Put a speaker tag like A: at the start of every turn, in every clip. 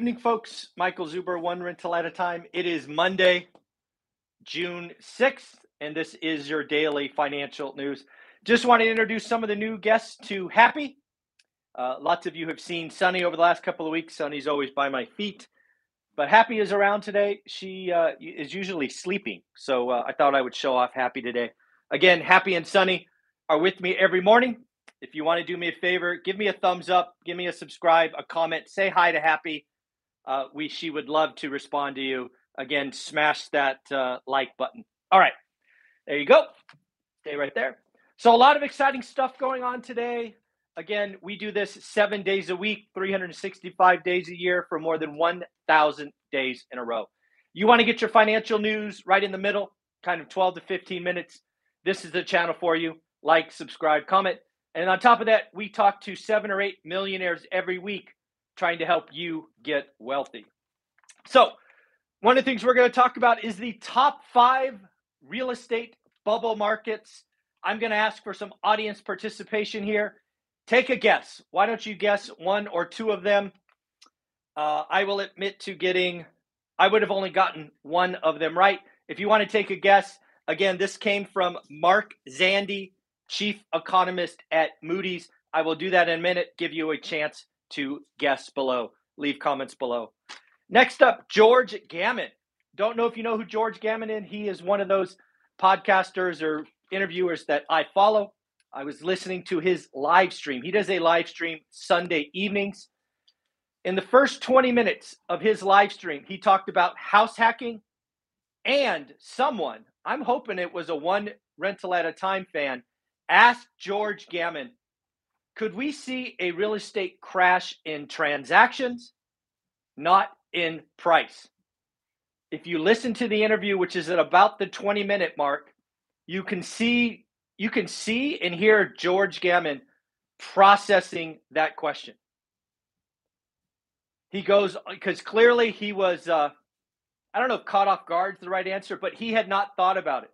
A: evening, folks. Michael Zuber, one rental at a time. It is Monday, June 6th, and this is your daily financial news. Just want to introduce some of the new guests to Happy. Uh, lots of you have seen Sunny over the last couple of weeks. Sunny's always by my feet, but Happy is around today. She uh, is usually sleeping, so uh, I thought I would show off Happy today. Again, Happy and Sunny are with me every morning. If you want to do me a favor, give me a thumbs up, give me a subscribe, a comment, say hi to Happy. Uh, we she would love to respond to you. Again, smash that uh, like button. All right, there you go. Stay right there. So a lot of exciting stuff going on today. Again, we do this seven days a week, 365 days a year for more than 1,000 days in a row. You want to get your financial news right in the middle, kind of 12 to 15 minutes. This is the channel for you. Like, subscribe, comment. And on top of that, we talk to seven or eight millionaires every week trying to help you get wealthy. So, one of the things we're going to talk about is the top five real estate bubble markets. I'm going to ask for some audience participation here. Take a guess. Why don't you guess one or two of them? Uh, I will admit to getting, I would have only gotten one of them right. If you want to take a guess, again, this came from Mark Zandi chief economist at Moody's. I will do that in a minute, give you a chance to guests below. Leave comments below. Next up, George Gammon. Don't know if you know who George Gammon is. He is one of those podcasters or interviewers that I follow. I was listening to his live stream. He does a live stream Sunday evenings. In the first 20 minutes of his live stream, he talked about house hacking and someone, I'm hoping it was a one rental at a time fan, Ask George Gammon could we see a real estate crash in transactions, not in price? If you listen to the interview, which is at about the 20 minute mark, you can see you can see and hear George Gammon processing that question. He goes because clearly he was uh, I don't know if caught off guard is the right answer, but he had not thought about it.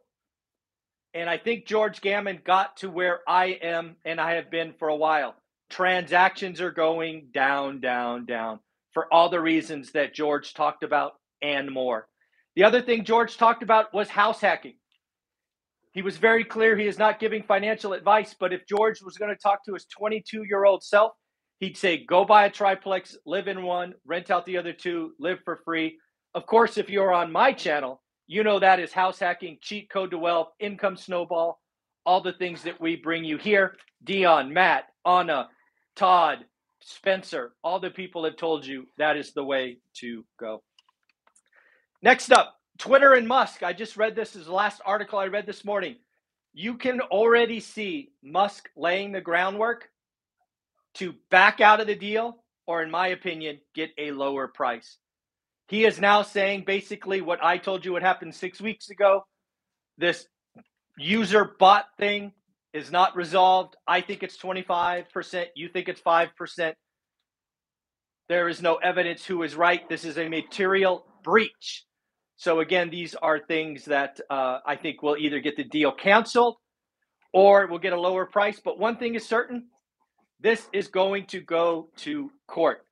A: And I think George Gammon got to where I am and I have been for a while. Transactions are going down, down, down for all the reasons that George talked about and more. The other thing George talked about was house hacking. He was very clear he is not giving financial advice, but if George was going to talk to his 22 year old self, he'd say, go buy a triplex, live in one, rent out the other two, live for free. Of course, if you're on my channel, you know that is house hacking, cheat code to wealth, income snowball, all the things that we bring you here. Dion, Matt, Anna, Todd, Spencer, all the people have told you that is the way to go. Next up, Twitter and Musk. I just read this is the last article I read this morning. You can already see Musk laying the groundwork to back out of the deal, or in my opinion, get a lower price. He is now saying basically what I told you would happen six weeks ago. This user bot thing is not resolved. I think it's 25%. You think it's 5%. There is no evidence who is right. This is a material breach. So, again, these are things that uh, I think will either get the deal canceled or we'll get a lower price. But one thing is certain this is going to go to court.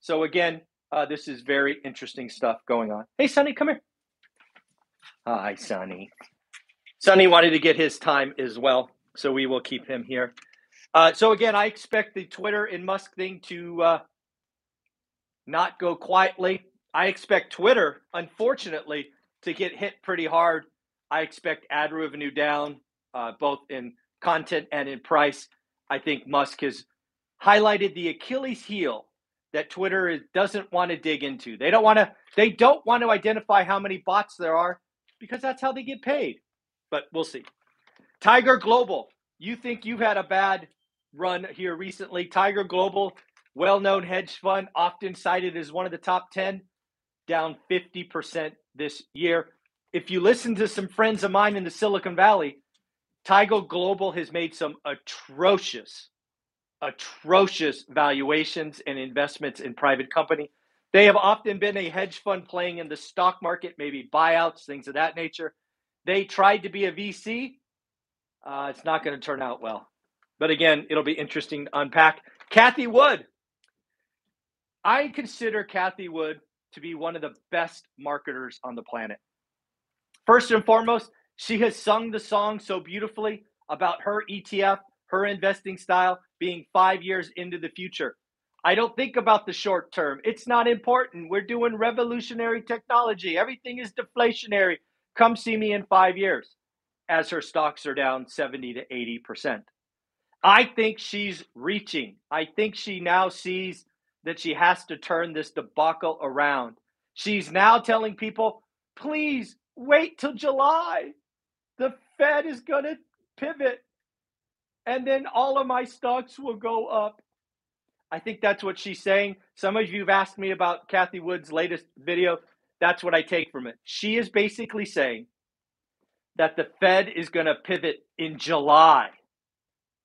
A: So, again, uh, this is very interesting stuff going on. Hey, Sunny, come here. Hi, Sunny. Sonny wanted to get his time as well, so we will keep him here. Uh, so again, I expect the Twitter and Musk thing to uh, not go quietly. I expect Twitter, unfortunately, to get hit pretty hard. I expect ad revenue down, uh, both in content and in price. I think Musk has highlighted the Achilles heel that Twitter doesn't want to dig into. They don't want to they don't want to identify how many bots there are because that's how they get paid. But we'll see. Tiger Global, you think you've had a bad run here recently. Tiger Global, well-known hedge fund, often cited as one of the top 10, down 50% this year. If you listen to some friends of mine in the Silicon Valley, Tiger Global has made some atrocious atrocious valuations and investments in private company. They have often been a hedge fund playing in the stock market, maybe buyouts, things of that nature. They tried to be a VC. Uh, it's not going to turn out well. But again, it'll be interesting to unpack. Cathie Wood. I consider Cathie Wood to be one of the best marketers on the planet. First and foremost, she has sung the song so beautifully about her ETF, her investing style being five years into the future. I don't think about the short term. It's not important. We're doing revolutionary technology. Everything is deflationary. Come see me in five years as her stocks are down 70 to 80%. I think she's reaching. I think she now sees that she has to turn this debacle around. She's now telling people, please wait till July. The Fed is going to pivot, and then all of my stocks will go up. I think that's what she's saying. Some of you have asked me about Cathie Wood's latest video. That's what I take from it. She is basically saying that the Fed is going to pivot in July.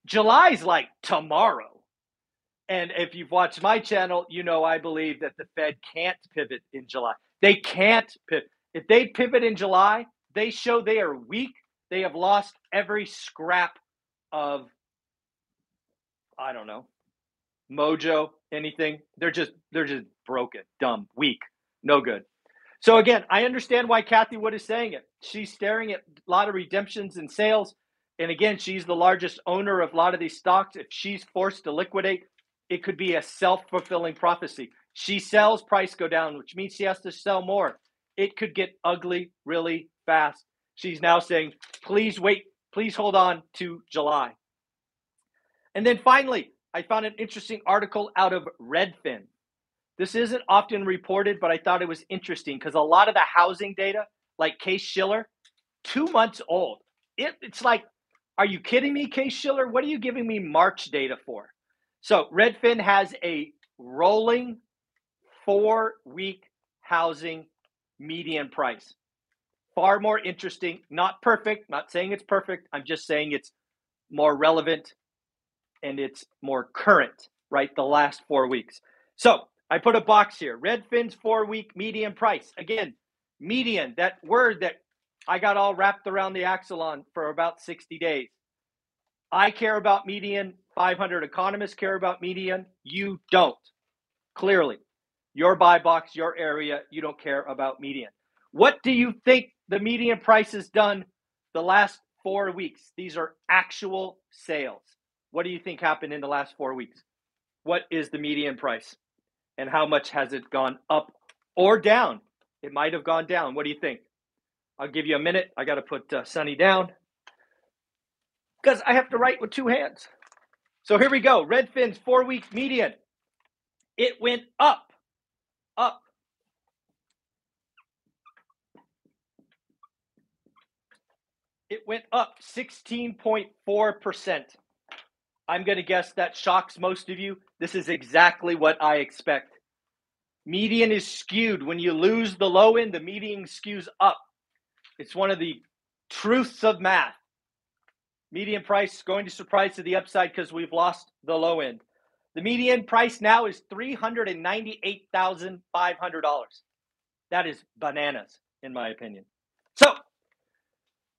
A: July is like tomorrow. And if you've watched my channel, you know I believe that the Fed can't pivot in July. They can't pivot. If they pivot in July, they show they are weak. They have lost every scrap of, I don't know, mojo, anything. They're just they're just broken, dumb, weak, no good. So again, I understand why Cathie Wood is saying it. She's staring at a lot of redemptions and sales. And again, she's the largest owner of a lot of these stocks. If she's forced to liquidate, it could be a self-fulfilling prophecy. She sells, price go down, which means she has to sell more. It could get ugly really fast. She's now saying, please wait, please hold on to July. And then finally, I found an interesting article out of Redfin. This isn't often reported, but I thought it was interesting because a lot of the housing data, like Case Shiller, two months old. It, it's like, are you kidding me, Case Shiller? What are you giving me March data for? So Redfin has a rolling four week housing median price. Far more interesting, not perfect, not saying it's perfect. I'm just saying it's more relevant and it's more current, right? The last four weeks. So I put a box here Redfin's four week median price. Again, median, that word that I got all wrapped around the axle on for about 60 days. I care about median. 500 economists care about median. You don't. Clearly, your buy box, your area, you don't care about median. What do you think the median price has done the last four weeks? These are actual sales. What do you think happened in the last four weeks? What is the median price? And how much has it gone up or down? It might have gone down. What do you think? I'll give you a minute. I got to put uh, Sunny down because I have to write with two hands. So here we go. Redfin's four week median. It went up, up. It went up 16.4%. I'm going to guess that shocks most of you. This is exactly what I expect. Median is skewed. When you lose the low end, the median skews up. It's one of the truths of math. Median price going to surprise to the upside because we've lost the low end. The median price now is $398,500. That is bananas, in my opinion. So,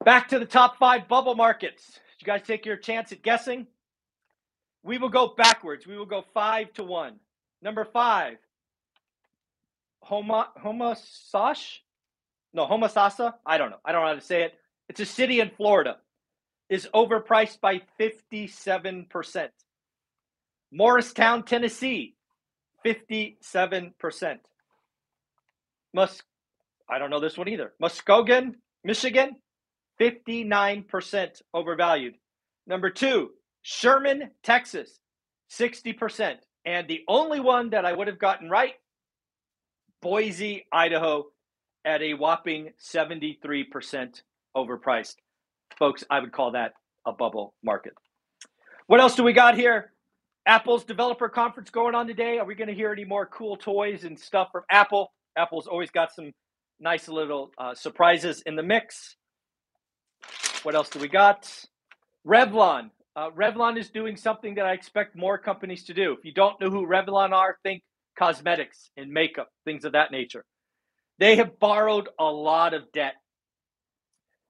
A: back to the top five bubble markets. Did you guys take your chance at guessing? We will go backwards. We will go five to one. Number five, Homa Homosassa? No, Homosassa? I don't know. I don't know how to say it. It's a city in Florida. Is overpriced by 57%. Morristown, Tennessee, 57%. Mus I don't know this one either. Muskegon, Michigan, 59% overvalued. Number two, Sherman, Texas, 60%. And the only one that I would have gotten right, Boise, Idaho, at a whopping 73% overpriced. Folks, I would call that a bubble market. What else do we got here? Apple's developer conference going on today. Are we going to hear any more cool toys and stuff from Apple? Apple's always got some nice little uh, surprises in the mix. What else do we got? Revlon. Uh, Revlon is doing something that I expect more companies to do. If you don't know who Revlon are, think cosmetics and makeup, things of that nature. They have borrowed a lot of debt.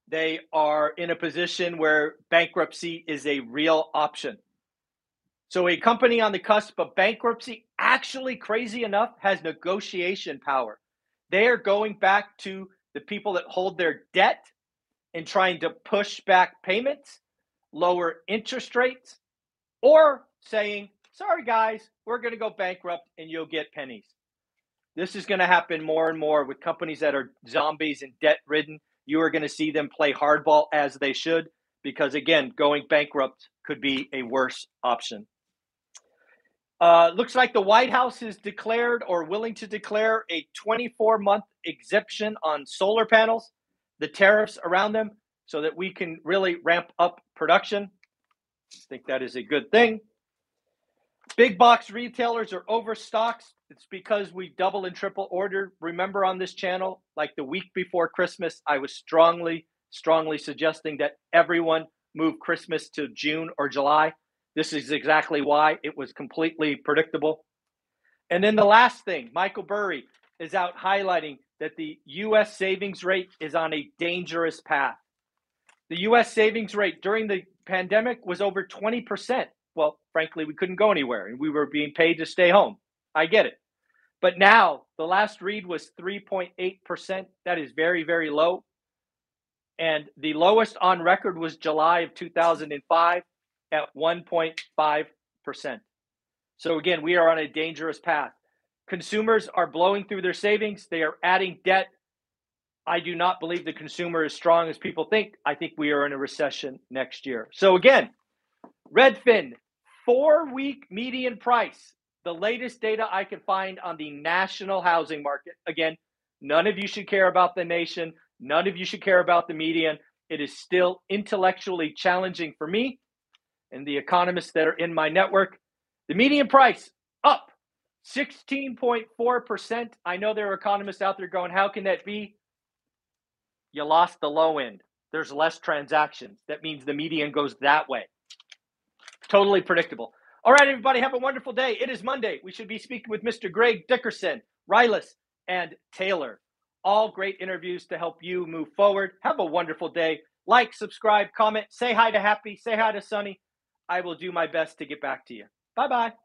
A: They are in a position where bankruptcy is a real option. So, a company on the cusp of bankruptcy actually crazy enough has negotiation power. They are going back to the people that hold their debt and trying to push back payments, lower interest rates, or saying, sorry, guys, we're going to go bankrupt and you'll get pennies. This is going to happen more and more with companies that are zombies and debt ridden. You are going to see them play hardball as they should, because again, going bankrupt could be a worse option. Uh, looks like the White House has declared or willing to declare a 24 month exemption on solar panels, the tariffs around them, so that we can really ramp up production. I think that is a good thing. Big box retailers are overstocked. It's because we double and triple order. Remember on this channel, like the week before Christmas, I was strongly, strongly suggesting that everyone move Christmas to June or July. This is exactly why it was completely predictable. And then the last thing, Michael Burry is out highlighting that the US savings rate is on a dangerous path. The US savings rate during the pandemic was over 20% well, frankly, we couldn't go anywhere and we were being paid to stay home. I get it. But now the last read was 3.8%. That is very, very low. And the lowest on record was July of 2005 at 1.5%. So again, we are on a dangerous path. Consumers are blowing through their savings, they are adding debt. I do not believe the consumer is strong as people think. I think we are in a recession next year. So again, Redfin four week median price, the latest data I can find on the national housing market. Again, none of you should care about the nation, none of you should care about the median. It is still intellectually challenging for me and the economists that are in my network. The median price up 16.4%. I know there are economists out there going, How can that be? You lost the low end. There's less transactions. That means the median goes that way. Totally predictable. All right, everybody, have a wonderful day. It is Monday. We should be speaking with Mr. Greg Dickerson, Rylas, and Taylor. All great interviews to help you move forward. Have a wonderful day. Like, subscribe, comment, say hi to Happy, say hi to Sunny. I will do my best to get back to you. Bye bye.